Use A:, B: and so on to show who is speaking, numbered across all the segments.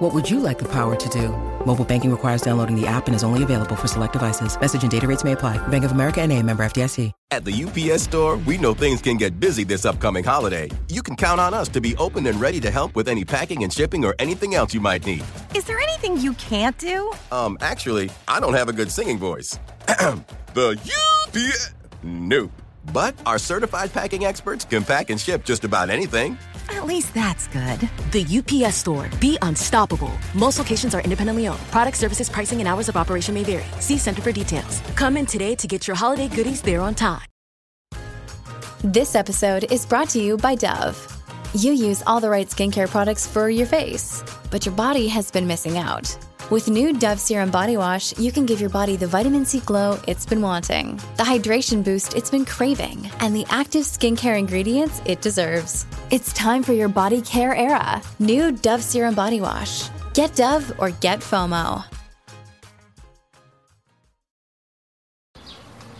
A: What would you like the power to do? Mobile banking requires downloading the app and is only available for select devices. Message and data rates may apply. Bank of America and a member FDIC.
B: At the UPS store, we know things can get busy this upcoming holiday. You can count on us to be open and ready to help with any packing and shipping or anything else you might need.
C: Is there anything you can't do?
B: Um, actually, I don't have a good singing voice. the UPS... Nope. But our certified packing experts can pack and ship just about anything.
C: At least that's good.
D: The UPS store. Be unstoppable. Most locations are independently owned. Product services, pricing, and hours of operation may vary. See Center for details. Come in today to get your holiday goodies there on time.
E: This episode is brought to you by Dove. You use all the right skincare products for your face, but your body has been missing out. With new Dove Serum Body Wash, you can give your body the vitamin C glow it's been wanting, the hydration boost it's been craving, and the active skincare ingredients it deserves. It's time for your body care era. New Dove Serum Body Wash. Get Dove or get FOMO.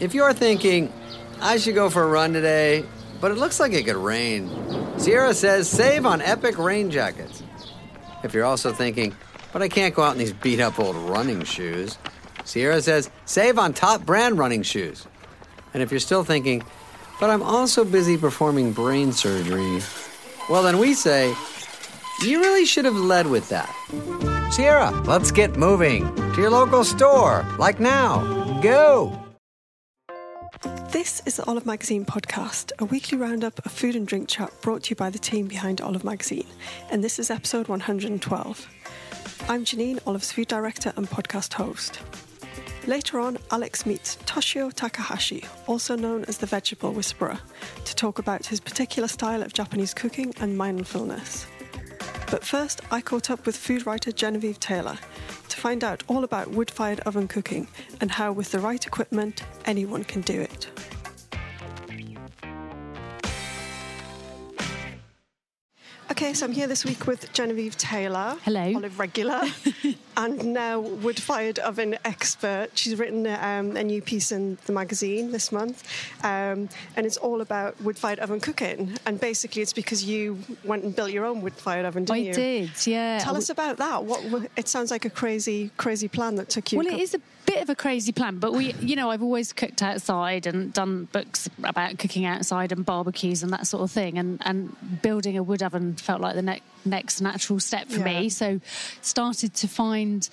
F: If you're thinking, I should go for a run today, but it looks like it could rain, Sierra says save on epic rain jackets. If you're also thinking, but I can't go out in these beat up old running shoes, Sierra says save on top brand running shoes. And if you're still thinking, but I'm also busy performing brain surgery, well, then we say, you really should have led with that. Sierra, let's get moving to your local store, like now. Go!
G: This is the Olive Magazine podcast, a weekly roundup of food and drink chat brought to you by the team behind Olive Magazine, and this is episode 112. I'm Janine, Olive's food director and podcast host. Later on, Alex meets Toshio Takahashi, also known as the Vegetable Whisperer, to talk about his particular style of Japanese cooking and mindfulness. But first, I caught up with food writer Genevieve Taylor to find out all about wood fired oven cooking and how, with the right equipment, anyone can do it. Okay, so I'm here this week with Genevieve Taylor.
H: Hello.
G: Olive regular. and now wood fired oven expert. She's written um, a new piece in the magazine this month. Um, and it's all about wood fired oven cooking. And basically, it's because you went and built your own wood fired oven, didn't
H: I
G: you?
H: I did, yeah.
G: Tell us about that. What It sounds like a crazy, crazy plan that took you.
H: Well, it
G: cou-
H: a bit of a crazy plan, but we, you know, I've always cooked outside and done books about cooking outside and barbecues and that sort of thing. And, and building a wood oven felt like the ne- next natural step for
G: Yeah.
H: me. So started to find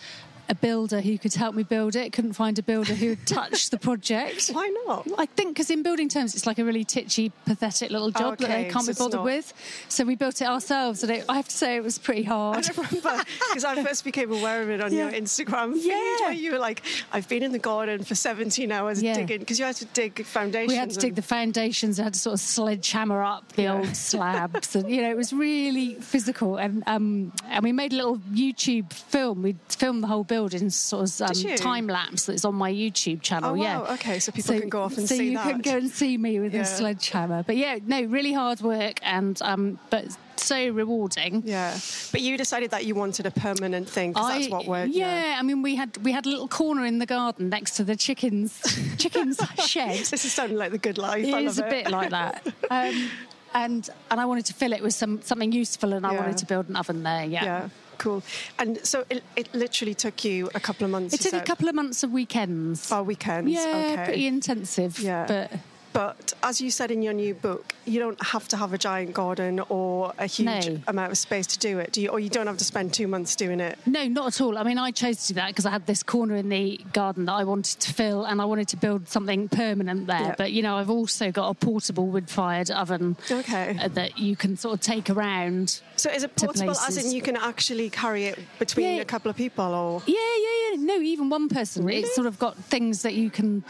H: a builder who could help me build it. Couldn't find a builder who would touch the project.
G: Why not?
H: I think because in building terms, it's like a really titchy, pathetic little job that
G: Okay,
H: they can't
G: so
H: be bothered
G: not-
H: with. So we built it ourselves, and it, I have to say it was pretty hard.
G: I remember because I first became aware of it on your Instagram feed
H: Yeah.
G: where you were like, "I've been in the garden for 17 hours
H: Yeah.
G: digging," because you had to dig foundations.
H: We had to dig the foundations and had to sort of sledgehammer up the old slabs, and you know it was really physical. And um, and we made a little YouTube film. We filmed the whole building, sort of um, time lapse that's on my YouTube channel.
G: Oh,
H: yeah,
G: wow. Okay, so people can go off and
H: so
G: see
H: you can go and see me with
G: Yeah.
H: a sledgehammer. But yeah, no, really hard work and um, but so rewarding.
G: Yeah, but you decided that you wanted a permanent thing because that's what we're.
H: yeah, I mean, we had we had a little corner in the garden next to the chickens chickens shed.
G: This is sounding like the good life. I
H: It is a bit like that. Um, and and I wanted to fill it with some something useful, and I
G: Yeah.
H: wanted to build an oven there. Yeah.
G: Yeah, cool. And so it, it literally took you a couple of months.
H: It took a couple of months of weekends.
G: Oh, weekends.
H: yeah,
G: okay.
H: pretty intensive.
G: Yeah.
H: but
G: But as you said in your new book, you don't have to have a giant garden or a huge
H: No.
G: amount of space to do it, do you? Or you don't have to spend two months doing it.
H: no, not at all. I mean, I chose to do that because I had this corner in the garden that I wanted to fill, and I wanted to build something permanent there.
G: Yeah.
H: But you know, I've also got a portable wood-fired oven
G: Okay.
H: uh, that you can sort of take around.
G: So is it portable as in you can actually carry it between
H: Yeah.
G: a couple of people or?
H: Yeah, yeah, yeah. No, even one person.
G: Really?
H: It's sort of got things that you can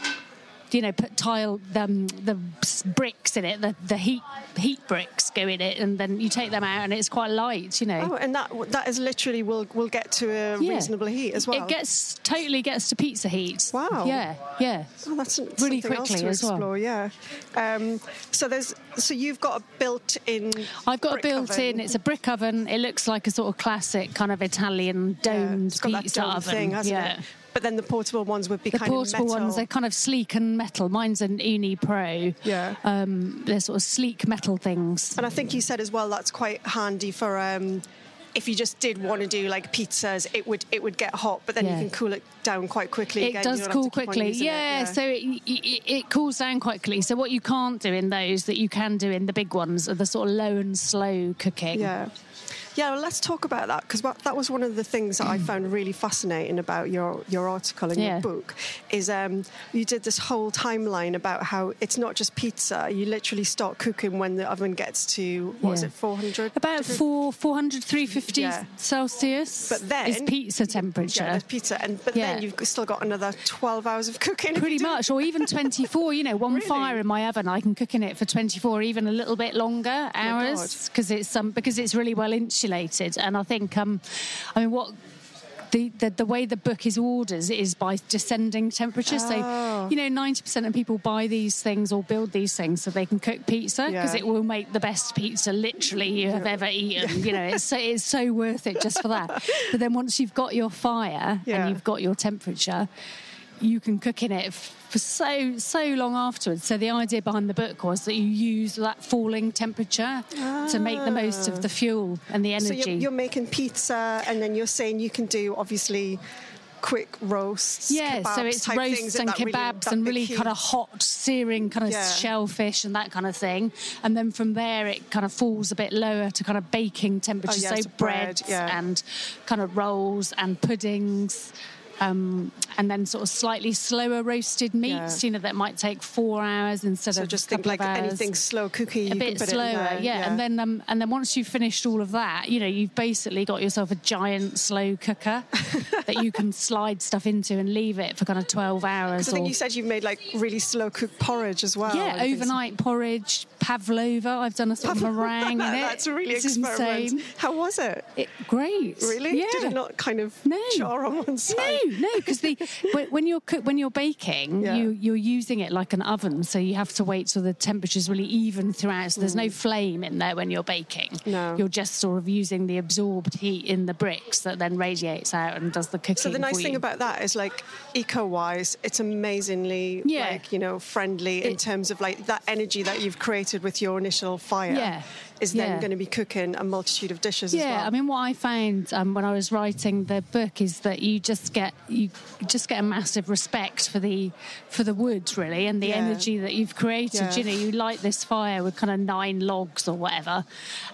H: you know, put tile the, um, the bricks in it, the, the heat heat bricks go in it, and then you take them out, and it's quite light, you know.
G: Oh, and that that is literally will will get to a
H: Yeah.
G: reasonable heat as well.
H: It gets totally gets to pizza heat.
G: Wow.
H: Yeah, yeah.
G: Oh, that's
H: really quickly
G: to
H: as well.
G: explore. Yeah. Um, so there's so you've got a built-in.
H: I've got a built-in.
G: oven.
H: It's a brick oven. It looks like a sort of classic kind of Italian
G: Yeah,
H: domed
G: that
H: pizza
G: dome
H: oven.
G: thing, hasn't
H: yeah.
G: it? But then the portable ones would be
H: The
G: kind
H: portable
G: of metal.
H: ones, they're kind of sleek and metal. Mine's an Ooni Pro.
G: Yeah.
H: Um, they're sort of sleek metal things.
G: And I think you said as well that's quite handy for um, if you just did want to do like pizzas, it would it would get hot, but then
H: Yeah.
G: you can cool it down quite quickly.
H: It
G: again.
H: does
G: You don't have
H: cool
G: to keep on
H: quickly.
G: it,
H: Yeah, so it, it, it cools down quite quickly. So what you can't do in those that you can do in the big ones are the sort of low and slow cooking.
G: Yeah. Yeah, well, let's talk about that because that was one of the things that I found really fascinating about your, your article and
H: Yeah.
G: your book is um, you did this whole timeline about how it's not just pizza. You literally start cooking when the oven gets to what was
H: Yeah.
G: it, four hundred?
H: About four, 400, 350
G: Yeah.
H: Celsius
G: But then
H: is pizza temperature.
G: Yeah, pizza, and but then you've still got another twelve hours of cooking.
H: Pretty much, or even 24. You know, one
G: Really?
H: fire in my oven, I can cook in it for 24, even a little bit longer hours because it's um, because it's really well insulated. And I think, um, I mean, what. The, the, the way the book is ordered is by descending temperature.
G: Oh.
H: So, you know, 90% of people buy these things or build these things so they can cook pizza because
G: Yeah.
H: it will make the best pizza literally you have ever eaten. You know, it's so, it's so worth it just for that. But then once you've got your fire
G: Yeah.
H: and you've got your temperature, you can cook in it for so so long afterwards. So the idea behind the book was that you use that falling temperature to make the most of the fuel and the
G: Ah. So
H: energy.
G: you're, you're making pizza, and then you're saying you can do obviously quick roasts.
H: yeah, so it's roasts and
G: really-
H: kebabs
G: that
H: and really kind of hot, searing kind of
G: Yeah.
H: shellfish and that kind of thing. And then from there, it kind of falls a bit lower to kind of baking temperature.
G: Oh, yeah,
H: so
G: so bread,
H: breads
G: yeah.
H: and kind of rolls and puddings. Um, and then sort of slightly slower roasted meats,
G: Yeah.
H: you know, that might take four hours instead
G: So
H: of
G: just think like
H: hours.
G: anything slow cookie.
H: a
G: you
H: bit slower,
G: there.
H: yeah. And then um, and then once you've finished all of that, you know, you've basically got yourself a giant slow cooker that you can slide stuff into and leave it for kind of twelve hours.
G: Because I think
H: or-
G: you said you've made like really slow cooked porridge as well.
H: yeah,
G: and things.
H: overnight porridge, pavlova. I've done a sort of meringue in it.
G: That's a really
H: it's
G: experiment.
H: insane.
G: How was it?
H: It, great.
G: Really?
H: Yeah.
G: Did it not kind of
H: No.
G: jar on one side?
H: No, no, because the when, when you're cook, when you're baking,
G: Yeah.
H: you you're using it like an oven, so you have to wait till the temperature's really even throughout. So there's no flame in there when you're baking.
G: Mm. No.
H: you're just sort of using the absorbed heat in the bricks that then radiates out and does the cooking.
G: So the nice thing about that is like eco-wise, it's amazingly
H: Yeah.
G: like you know friendly in terms of like that energy that you've created with your initial fire.
H: Yeah.
G: Is then going to be cooking a multitude of dishes as
H: Yeah,
G: well.
H: I mean, what I found um, when I was writing the book is that you just get you just get a massive respect for the for the wood, really, and the
G: Yeah.
H: energy that you've created.
G: Yeah.
H: You know, you light this fire with kind of nine logs or whatever,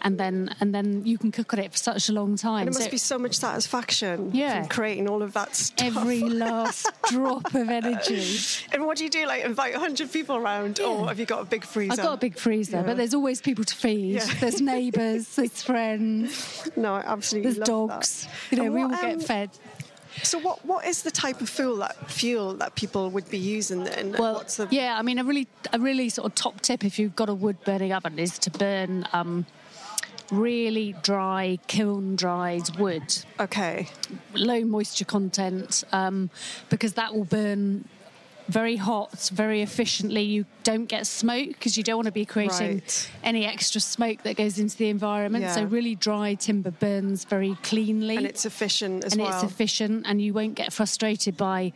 H: and then and then you can cook on it for such a long time.
G: and it must
H: So
G: be so much satisfaction
H: Yeah.
G: from creating all of that stuff.
H: every last drop of energy.
G: and what do you do? Like invite 100 people around, or have you got a big freezer?
H: I've got a big freezer,
G: Yeah.
H: but there's always people to feed. There's neighbours, there's friends,
G: No, I absolutely
H: there's dogs.
G: that.
H: You know,
G: And
H: we all
G: what, um,
H: get fed.
G: So what what is the type of fuel that fuel that people would be using then?
H: Well,
G: the,
H: yeah, I mean, a really, a really sort of top tip if you've got a wood burning oven is to burn um, really dry, kiln dried wood,
G: Okay.
H: low moisture content, um, because that will burn very hot, very efficiently. You don't get smoke because you don't want to be creating
G: Right.
H: any extra smoke that goes into the environment. So really dry timber burns very cleanly
G: And it's efficient as
H: and
G: well.
H: And it's efficient and you won't get frustrated by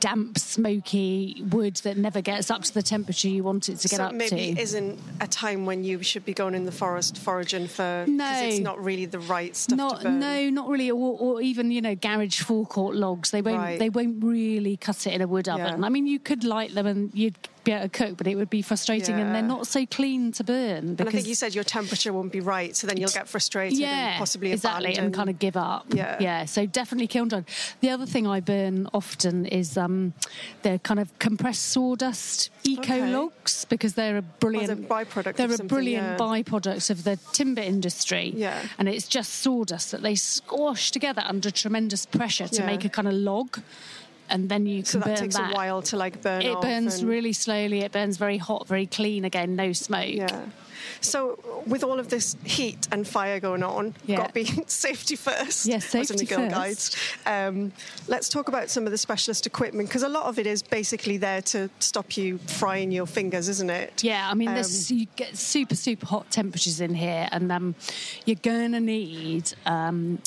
H: damp smoky wood that never gets up to the temperature you want it to get
G: so
H: up
G: maybe
H: to
G: isn't a time when you should be going in the forest foraging for
H: No.
G: it's not really the right stuff
H: not
G: to burn.
H: no not really or, or even you know garage forecourt logs they won't
G: Right.
H: they won't really cut it in a wood oven
G: Yeah.
H: i mean you could light them and you'd be able to cook but it would be frustrating and they're not so clean to burn
G: And
H: because
G: I think you said your temperature won't be right, so then you'll get frustrated
H: yeah,
G: and possibly
H: exactly,
G: abandon.
H: and kind of give up.
G: Yeah.
H: yeah. So definitely kiln dried. The other thing I burn often is um, the kind of compressed sawdust eco
G: Okay.
H: logs because they're a brilliant
G: Oh, byproduct
H: They're
G: of
H: a brilliant
G: yeah.
H: byproduct of the timber industry.
G: Yeah.
H: and it's just sawdust that they squash together under tremendous pressure to
G: Yeah.
H: make a kind of log. And then you can
G: So that
H: burn
G: takes
H: that.
G: a while to like burn
H: It
G: off
H: burns
G: and-
H: really slowly. It burns very hot, very clean again, no smoke.
G: Yeah. So with all of this heat and fire going on,
H: Yeah.
G: got to be safety first.
H: Yes,
G: the
H: safety
G: Girl
H: first.
G: Guides. Um, let's talk about some of the specialist equipment because a lot of it is basically there to stop you frying your fingers, isn't it?
H: Yeah, I mean,
G: Um,
H: you get super, super hot temperatures in here, and um, you're going to need um,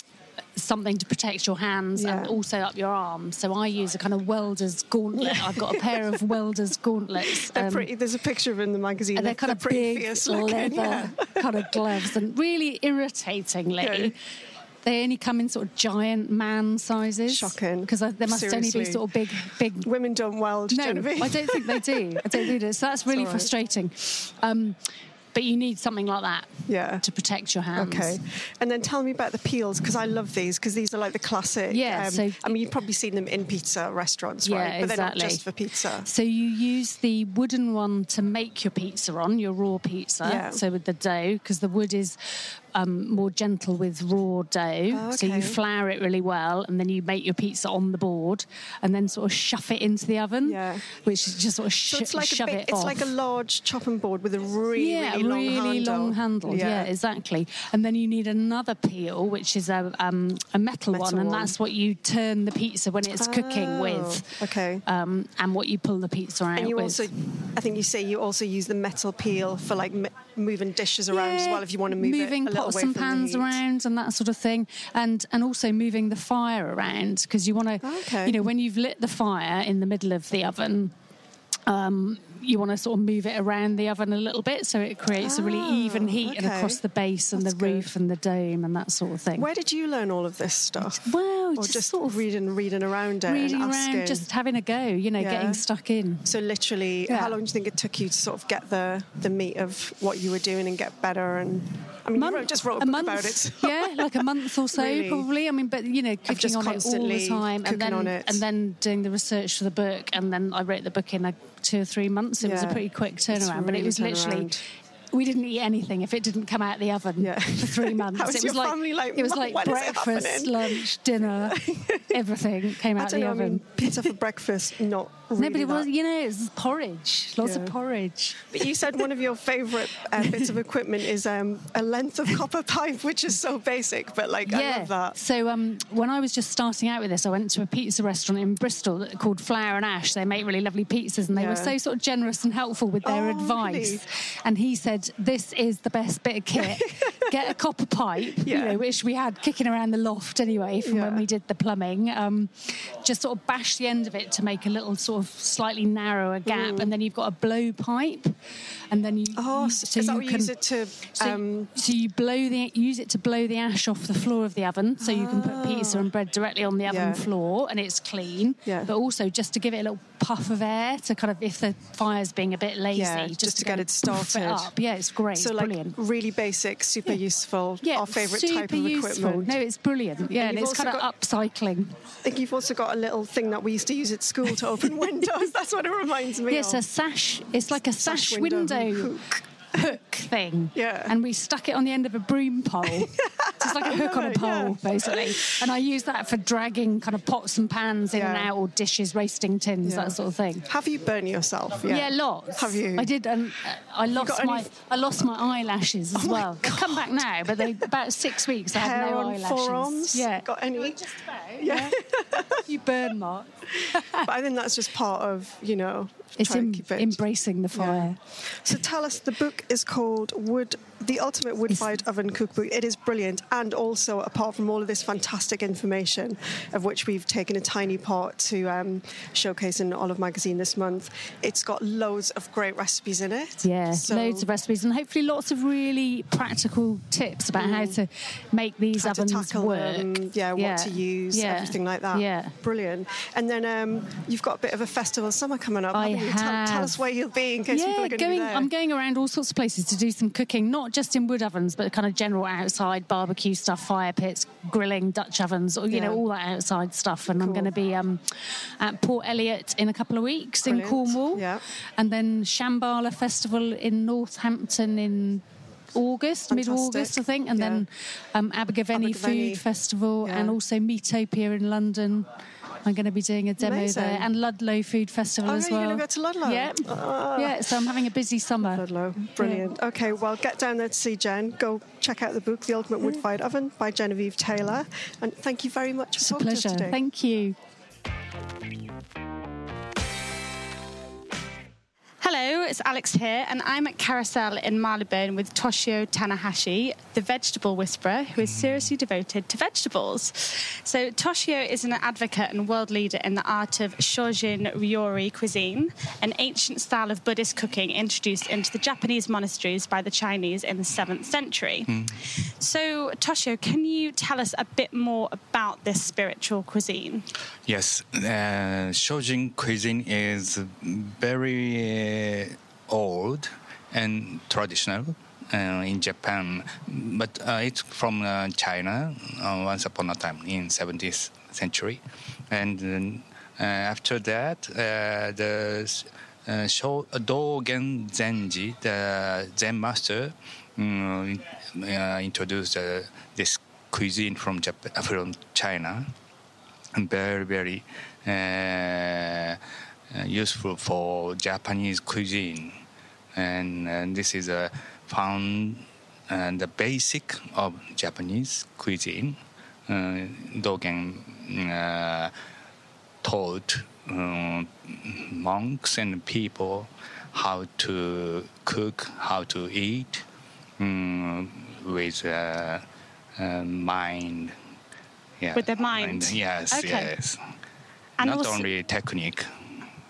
H: something to protect your hands and also up your arms. So I use a kind of welder's gauntlet. I've got a pair of welder's gauntlets.
G: They're
H: um,
G: pretty. There's a picture of them in the magazine.
H: and they're kind of
G: pretty
H: big leather
G: yeah.
H: kind of gloves, and really irritatingly.
G: Yeah.
H: They only come in sort of giant man sizes.
G: Shocking.
H: Because there must only be sort of big, big
G: Women don't weld,
H: no,
G: Genevieve.
H: I don't think they do. I don't think they do. So that's really
G: all right.
H: frustrating. Um, but you need something like that
G: Yeah.
H: to protect your hands.
G: Okay, and then tell me about the peels because I love these because these are like the classic. um,
H: Yeah, so-
G: I mean, you've probably seen them in pizza restaurants,
H: Yeah,
G: right? But they're not just for pizza.
H: So you use the wooden one to make your pizza on, your raw pizza.
G: Yeah.
H: So with the dough, because the wood is um, more gentle with raw dough.
G: Oh,
H: So you flour it really well, and then you make your pizza on the board, and then sort of shove it into the oven.
G: Yeah.
H: Which is just sort of sh-
G: So it's like a
H: shove
G: big,
H: it
G: it's
H: off.
G: like a large chopping board with a really,
H: yeah,
G: really long handle.
H: long handle. Yeah. exactly. And then you need another peel, which is a um, a metal,
G: Metal
H: one, and that's what you turn the pizza when it's cooking
G: Oh,
H: with.
G: okay.
H: Um, and what you pull the pizza out
G: And you
H: with.
G: also, I think you say you also use the metal peel for like m- moving dishes around as well if you want to move
H: moving
G: it
H: pots and pans around and that sort of thing, and and also moving the fire around because you want to,
G: Okay.
H: you know, when you've lit the fire in the middle of the oven. Um, you want to sort of move it around the oven a little bit so it creates a really
G: Ah,
H: even heat and across the base and
G: That's
H: the roof
G: good.
H: and the dome and that sort of thing.
G: Where did you learn all of this stuff?
H: Well, just
G: just,
H: sort of
G: reading, reading around it
H: reading
G: and
H: around,
G: asking.
H: just having a go, you know,
G: Yeah.
H: getting stuck in.
G: So literally,
H: Yeah.
G: how long do you think it took you to sort of get the the meat of what you were doing and get better? And I mean, you wrote, just wrote a, book
H: month,
G: about it.
H: yeah, like a month or so,
G: Really?
H: probably. I mean, but you know, cooking on it all the time, and then
G: on it.
H: and then doing the research for the book, and then I wrote the book in like two or three months. It was a pretty quick turnaround, but it was literally. We didn't eat anything if it didn't come out of the oven
G: Yeah.
H: for three months.
G: How
H: it was like
G: like,
H: it was like
G: when is it
H: breakfast, lunch, dinner, everything came
G: I
H: out
G: don't
H: the
G: know. I
H: oven.
G: mean, pizza for breakfast, not really.
H: No, but it was you know it was porridge, lots
G: Yeah.
H: of porridge.
G: But you said one of your favourite uh, bits of equipment is um, a length of copper pipe, which is so basic, but like I love that.
H: So um, when I was just starting out with this, I went to a pizza restaurant in Bristol called Flour and Ash. They make really lovely pizzas, and they
G: Yeah.
H: were so sort of generous and helpful with their
G: Oh,
H: advice.
G: really?
H: And he said, "This is the best bit of kit. Get a copper pipe, you know, which we had kicking around the loft anyway from when we did the plumbing. Um, just sort of bash the end of it to make a little sort of slightly narrower gap, and then you've got a blow pipe, and then you
G: Mm. Oh, so, is that what you use it to?
H: so,
G: Um,
H: so you blow the use it to blow the ash off the floor of the oven, so you can put pizza and bread directly on the oven
G: Yeah.
H: floor, and it's clean.
G: Yeah.
H: But also just to give it a little puff of air to kind of if the fire's being a bit lazy,
G: Yeah,
H: just,
G: just to
H: go
G: get it started.
H: up. Yeah, it's great.
G: so
H: it's
G: like
H: brilliant.
G: really basic, super useful.
H: Yeah,
G: our favourite type of
H: useful.
G: equipment.
H: No, it's brilliant. Yeah,
G: And
H: and, it's kind of upcycling.
G: I think you've also got a little thing that we used to use at school to open windows. That's what it reminds me
H: Yes,
G: of.
H: Yes, a sash. It's like a
G: Sash
H: sash,
G: window
H: window,
G: hook.
H: hook thing.
G: Yeah.
H: And we stuck it on the end of a broom pole. so it's like a hook on a
G: it, yeah.
H: pole, basically. And I use that for dragging kind of pots and pans in and out, or dishes, roasting tins,
G: Yeah.
H: that sort of thing.
G: Have you burned yourself?
H: Yeah, lots.
G: Have you?
H: I did. Um, I lost my
G: any-
H: I lost my eyelashes as
G: Oh my
H: well. They've come back now, but they about six weeks. I had
G: Hair
H: no
G: on
H: eyelashes.
G: forearms?
H: Yeah.
G: Got any?
H: Just about. Yeah. you burn marks.
G: but I think that's just part of you know.
H: It's em-
G: keep it.
H: embracing the fire.
G: So tell us, the book is called Wood, the Ultimate Wood-Fired Oven Cookbook. It is brilliant, and also apart from all of this fantastic information, of which we've taken a tiny part to um, showcase in Olive Magazine this month, it's got loads of great recipes in it.
H: Yeah,
G: So-
H: loads of recipes and hopefully lots of really practical tips about how to make these
G: Mm. how
H: ovens
G: tackle
H: work.
G: them, yeah, what to use,
H: yeah,
G: everything like that.
H: Yeah.
G: brilliant. And then um, you've got a bit of a festival summer coming up.
H: I
G: you? Tell, tell us where you'll be in case people
H: Yeah,
G: are going to
H: going.
G: be there.
H: I'm going around all sorts of places to do some cooking, not just in wood ovens, but kind of general outside barbecue stuff, fire pits, grilling, Dutch ovens, or you
G: Yeah.
H: know all that outside stuff. And I'm going to be um, at Port Eliot in a couple of weeks
G: Brilliant.
H: in Cornwall,
G: Yeah.
H: and then Shambala Festival in Northampton in. August, mid August, I think, and
G: Yeah.
H: then um, Abergavenny
G: Abergavenny.
H: Food Festival,
G: Yeah.
H: and also Meatopia in London. I'm going to be doing a demo
G: Amazing.
H: there and Ludlow Food Festival
G: Oh,
H: as
G: yeah,
H: well.
G: you're going to go to Ludlow?
H: Yeah.
G: Ah.
H: yeah, so I'm having a busy summer.
G: Ludlow. Brilliant. Okay, well, get down there to see Jen. Go check out the book, The Ultimate Wood Fired Oven by Genevieve Taylor. And thank you very much
H: It's
G: for
H: a
G: talking to us
H: pleasure.
G: today.
H: Thank you.
I: It's Alex here, and I'm at Carousel in Marylebone with Toshio Tanahashi, the vegetable whisperer who is seriously devoted to vegetables. So, Toshio is an advocate and world leader in the art of Shojin Ryori cuisine, an ancient style of Buddhist cooking introduced into the Japanese monasteries by the Chinese in the 7th century. So, Toshio, can you tell us a bit more about this spiritual cuisine?
J: Yes, uh, Shojin cuisine is very uh, old and traditional uh, in Japan, but uh, it's from uh, China uh, once upon a time in 17th century, and uh, after that uh, the uh, Dogen Zenji, the Zen master, um, introduced this cuisine from Japan, from China. And very very useful for Japanese cuisine, and, and this is a found uh, the basic of Japanese cuisine. Uh, Dogen uh, taught uh, monks and people how to cook, how to eat um, with uh, uh, mind. Yeah,
I: With their mind?
J: Yes,
I: Okay.
J: yes.
I: And
J: Not
I: also-
J: only technique.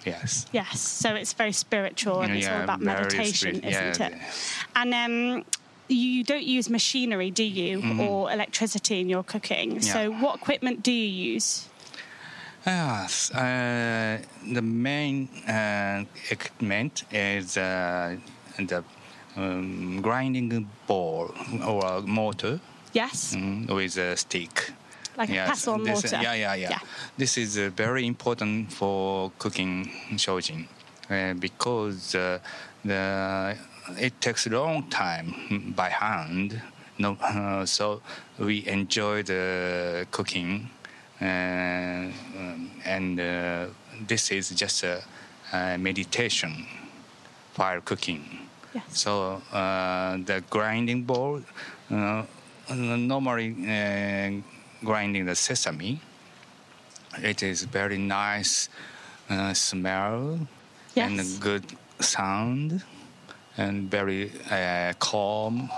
J: Yes.
I: Yes, so it's very spiritual and it's all about meditation, isn't
J: yeah.
I: it? And um, you don't use machinery, do you,
J: Mhm.
I: or electricity in your cooking?
J: Yeah.
I: So, what equipment do you use?
J: Yes, uh, the main uh, equipment is uh, the um, grinding ball or motor
I: Yes,
J: mm, with a stick.
I: Like a pestle and
J: this-
I: mortar.
J: Yeah, yeah, yeah. This is uh, very important for cooking shojin uh, because uh, the it takes a long time by hand. No, uh, so we enjoy the cooking, uh, um, and uh, this is just a, a meditation while cooking.
I: Yes.
J: So uh, the grinding board, uh, normally uh, grinding the sesame, it is very nice uh, smell and a good sound and very uh, calm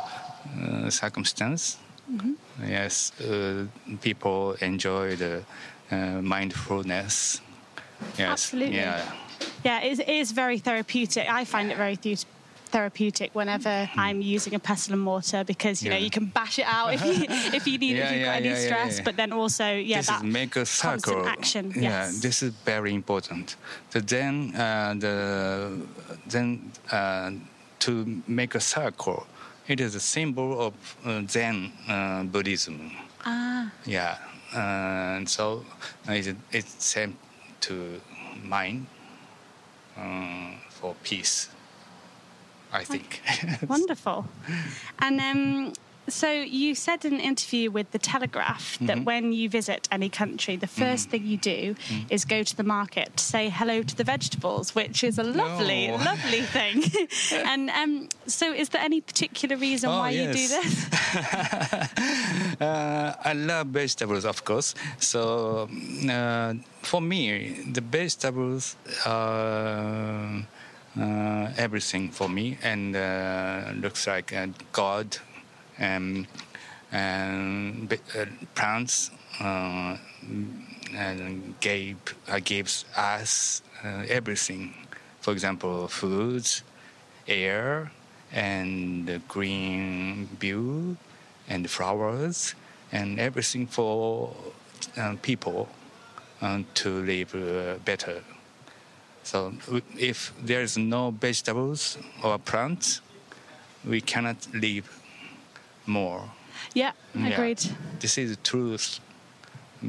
J: uh, circumstance.
I: Mhm.
J: Yes, uh, people enjoy the uh, mindfulness. Yes,
I: Absolutely.
J: Yeah.
I: Yeah, it is, it is very therapeutic. I find it very thu- therapeutic whenever I'm using a pestle and mortar because you know
J: Hmm.
I: You can bash it out if you if you need
J: Yeah,
I: if you've
J: yeah,
I: got any
J: yeah, yeah,
I: stress,
J: yeah.
I: but then also yeah
J: this
I: that
J: is make a circle.
I: action.
J: Yeah, this is very important. So then, uh, the then uh, to make a circle, it is a symbol of uh, Zen uh, Buddhism.
I: ah.
J: Yeah, uh, and so it, it's sent to mind uh, for peace. I think.
I: Wonderful. And um, so you said in an interview with The Telegraph that
J: Mhm.
I: when you visit any country, the 1st thing you do
J: Mm-hmm.
I: is go to the market to say hello to the vegetables, which is a lovely,
J: No.
I: lovely thing. and um, so is there any particular reason
J: Oh,
I: why you do this?
J: uh, I love vegetables, of course. So uh, for me, the vegetables are uh, everything for me, and uh, looks like uh, God and and uh, plants uh, and gave uh, gives us uh, everything. For example, foods, air, and green view, and flowers, and everything for uh, people um, to live uh, better. So if there is no vegetables or plants, we cannot live more.
I: yeah,
J: Yeah.
I: agreed.
J: This is the truth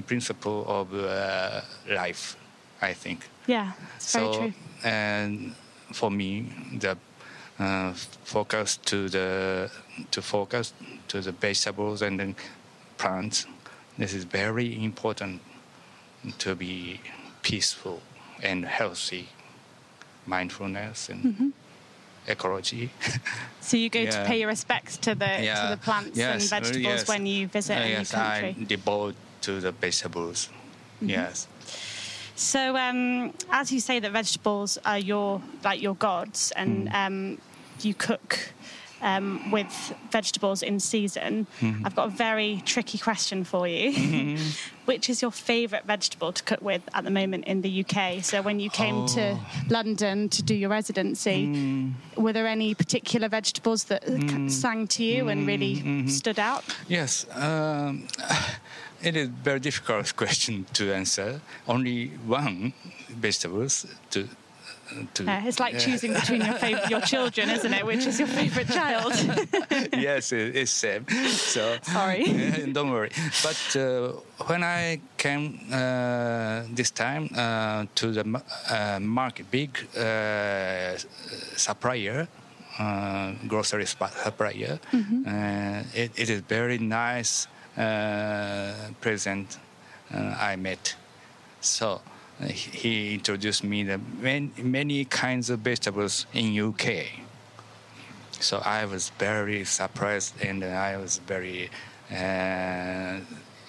J: principle of uh, life, I think.
I: Yeah, it's very
J: so,
I: true.
J: and for me, the uh, focus to the to focus to the vegetables and then plants. This is very important to be peaceful and healthy, mindfulness and
I: Mhm.
J: ecology.
I: So you go to pay your respects to the to the plants and
J: Yes, uh,
I: vegetables
J: yes.
I: when you visit
J: Uh,
I: a new
J: yes,
I: country.
J: I devote to the vegetables.
I: Mhm.
J: Yes.
I: So, um, as you say that vegetables are your like your gods, and
J: Mm.
I: um, you cook um, with vegetables in season,
J: Mhm.
I: I've got a very tricky question for you.
J: Mhm.
I: Which is your favourite vegetable to cook with at the moment in the UK? So, when you came to
J: Oh.
I: London to do your residency,
J: Mm.
I: were there any particular vegetables that
J: Mm.
I: sang to you and really
J: Mhm.
I: stood out?
J: Yes, um, it is very difficult question to answer. Only one vegetables to to.
I: Uh, it's like choosing between your fav- your children, isn't it? Which is your favourite child?
J: yes, it- it's same. So
I: Sorry.
J: don't worry. But uh, when I came uh, this time uh, to the uh, market, big uh, supplier, uh, grocery supplier,
K: Mhm.
J: uh, it, it is very nice uh, present uh, I met. So he introduced me the many, many kinds of vegetables in UK. So I was very surprised and I was very uh,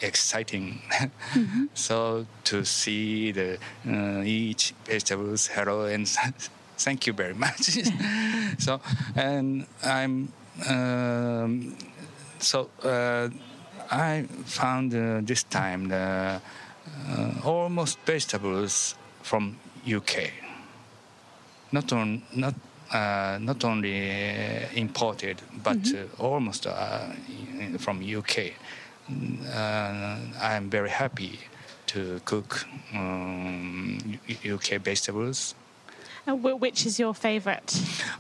J: exciting. so to see the uh, each vegetables hello and thank you very much. so and I'm um, so uh, I found uh, this time the uh, almost vegetables from UK. Not on not uh, not only uh, imported, but
K: Mhm.
J: uh, almost uh, from UK. Uh, I'm very happy to cook um, UK vegetables.
I: Uh, wh- which is your favourite?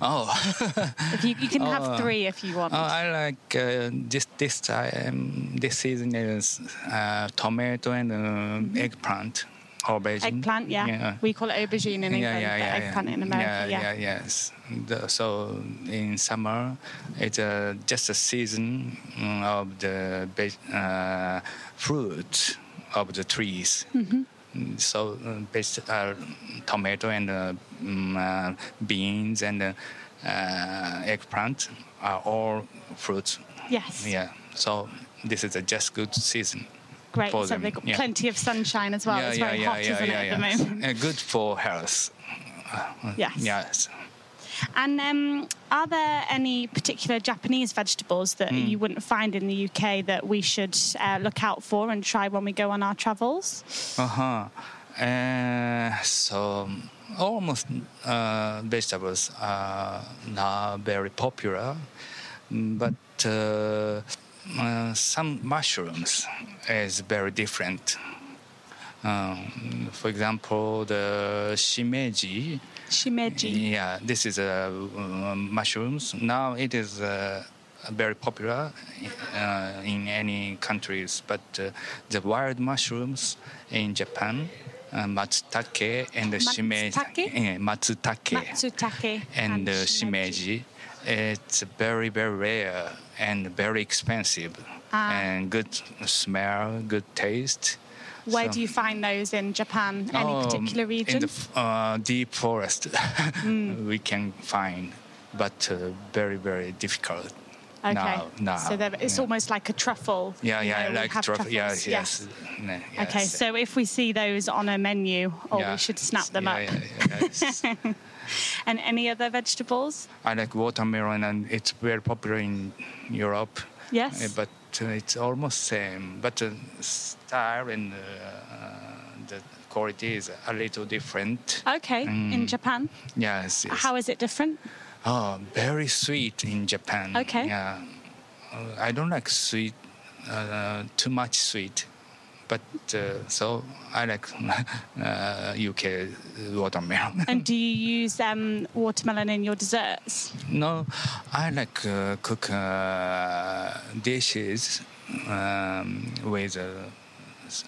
J: Oh,
I: you, you can
J: Oh,
I: have three if you want.
J: Oh, I like uh, this this time. This season is uh, tomato and uh, eggplant, aubergine.
I: Mm-hmm. Eggplant, yeah. We call it aubergine in England, but eggplant in America, yeah.
J: yeah, yes. The, so in summer, it's uh, just a season mm, of the uh, fruit of the trees.
I: Mhm.
J: So uh, uh, tomato and uh, beans and uh, uh, eggplant are all fruits.
I: Yes.
J: Yeah. So this is a just good season.
I: Great. So
J: them.
I: they've got
J: yeah.
I: plenty of sunshine as well.
J: Yeah,
I: it's
J: yeah,
I: very
J: yeah,
I: hot,
J: yeah,
I: isn't
J: yeah,
I: it, at the moment?
J: Uh, good for health. Uh,
I: Yes.
J: Yes.
I: And um, are there any particular Japanese vegetables that
J: Mm.
I: you wouldn't find in the UK that we should uh, look out for and try when we go on our travels?
J: Uh-huh. Uh, so almost uh, vegetables are now very popular, but uh, uh, some mushrooms is very different. Um, for example, the shimeji.
I: Shimeji.
J: Yeah, this is a uh, mushrooms. Now it is uh, very popular uh, in any countries, but uh, the wild mushrooms in Japan, uh, matsutake and the shimeji,
I: Matsutake?
J: matsutake,
I: Matsutake
J: and uh, shimeji. It's very very rare and very expensive,
I: Ah.
J: and good smell, good taste.
I: Where
J: So-
I: do you find those in Japan? Any
J: Oh,
I: particular region?
J: In the uh, deep forest,
I: Mm.
J: we can find, but uh, very, very difficult.
I: okay.
J: Now, now.
I: So it's
J: yeah.
I: almost like a truffle.
J: Yeah, yeah,
I: know,
J: like truffle. Yes,
I: truffles,
J: yes. Yes.
I: Okay, so if we see those on a menu, or
J: Yeah.
I: we should snap them
J: Yeah,
I: up.
J: yeah,
I: and any other vegetables?
J: I like watermelon, and it's very popular in Europe.
I: Yes.
J: Uh, but uh, it's almost same, but the style and uh, the quality is a little different.
I: Okay, in
J: Mm.
I: Japan.
J: Yes. yes.
I: How is it different?
J: Oh, very sweet in Japan.
I: Okay.
J: Yeah. Uh, I don't like sweet, uh, too much sweet. But uh, so I like uh, UK watermelon.
I: and do you use um, watermelon in your desserts?
J: no, I like uh, cook uh, dishes um, with uh,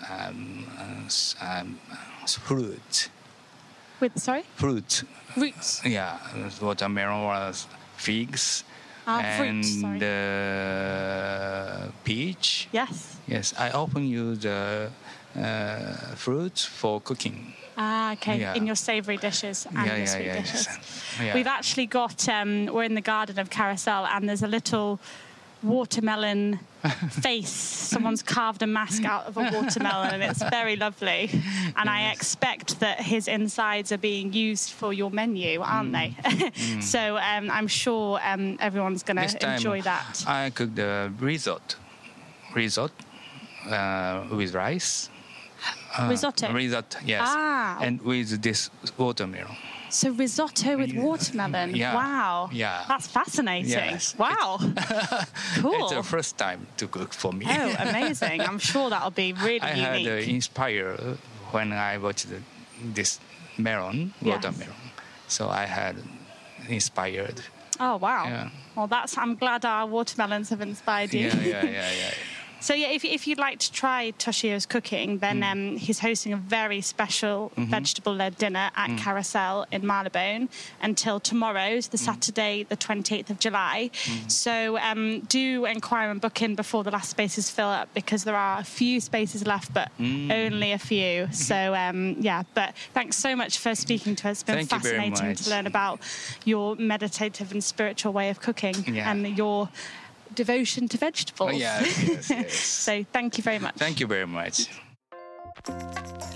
J: um, uh, um, fruit.
I: With sorry,
J: Fruit.
I: roots.
J: Yeah, watermelon or figs.
I: Ah,
J: and the peach.
I: Yes.
J: Yes, I often use the uh, fruits for cooking.
I: Ah, okay.
J: Yeah.
I: In your savoury dishes and
J: Yeah,
I: your
J: yeah,
I: sweet dishes.
J: yes.
I: We've actually got. Um, we're in the garden of Carousel, and there's a little watermelon face. Someone's carved a mask out of a watermelon, and it's very lovely. And I expect that his insides are being used for your menu, aren't they? so um, I'm sure um, everyone's going to enjoy that.
J: I cooked the risotto, risotto uh, with rice. Uh,
I: Risotto?
J: Risotto, yes.
I: Ah.
J: And with this watermelon.
I: So risotto with watermelon.
J: Yeah.
I: Wow.
J: Yeah.
I: That's fascinating.
J: Yes.
I: Wow. cool.
J: It's the first time to cook for me.
I: Oh, amazing! I'm sure that'll be really
J: I
I: unique.
J: had uh, inspired when I watched this melon,
I: Yes.
J: watermelon. So I had inspired.
I: oh wow!
J: Yeah.
I: Well, that's. I'm glad our watermelons have inspired you.
J: Yeah, yeah, yeah, yeah.
I: so yeah, if, if you'd like to try Toshio's cooking, then
J: Mm.
I: um, he's hosting a very special
J: Mm-hmm.
I: vegetable-led dinner at
J: Mm.
I: Carousel in Marylebone until tomorrow,
J: Mm.
I: the Saturday, the 28th of July. So um, do inquire and book in before the last spaces fill up because there are a few spaces left, but
J: Mm.
I: only a few. So um, yeah, but thanks so much for speaking to us. It's been
J: Thank
I: fascinating to learn about your meditative and spiritual way of cooking
J: Yeah.
I: and your devotion to vegetables.
J: Oh, yes, yes, yes.
I: so thank you very much.
J: Thank you very much.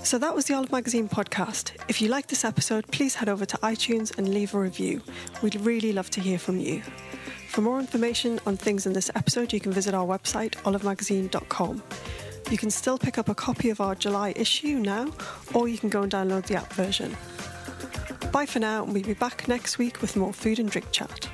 G: So that was the Olive Magazine podcast. If you liked this episode, please head over to iTunes and leave a review. We'd really love to hear from you. For more information on things in this episode, you can visit our website, olivemagazine.com. You can still pick up a copy of our July issue now, or you can go and download the app version. Bye for now, and we'll be back next week with more food and drink chat.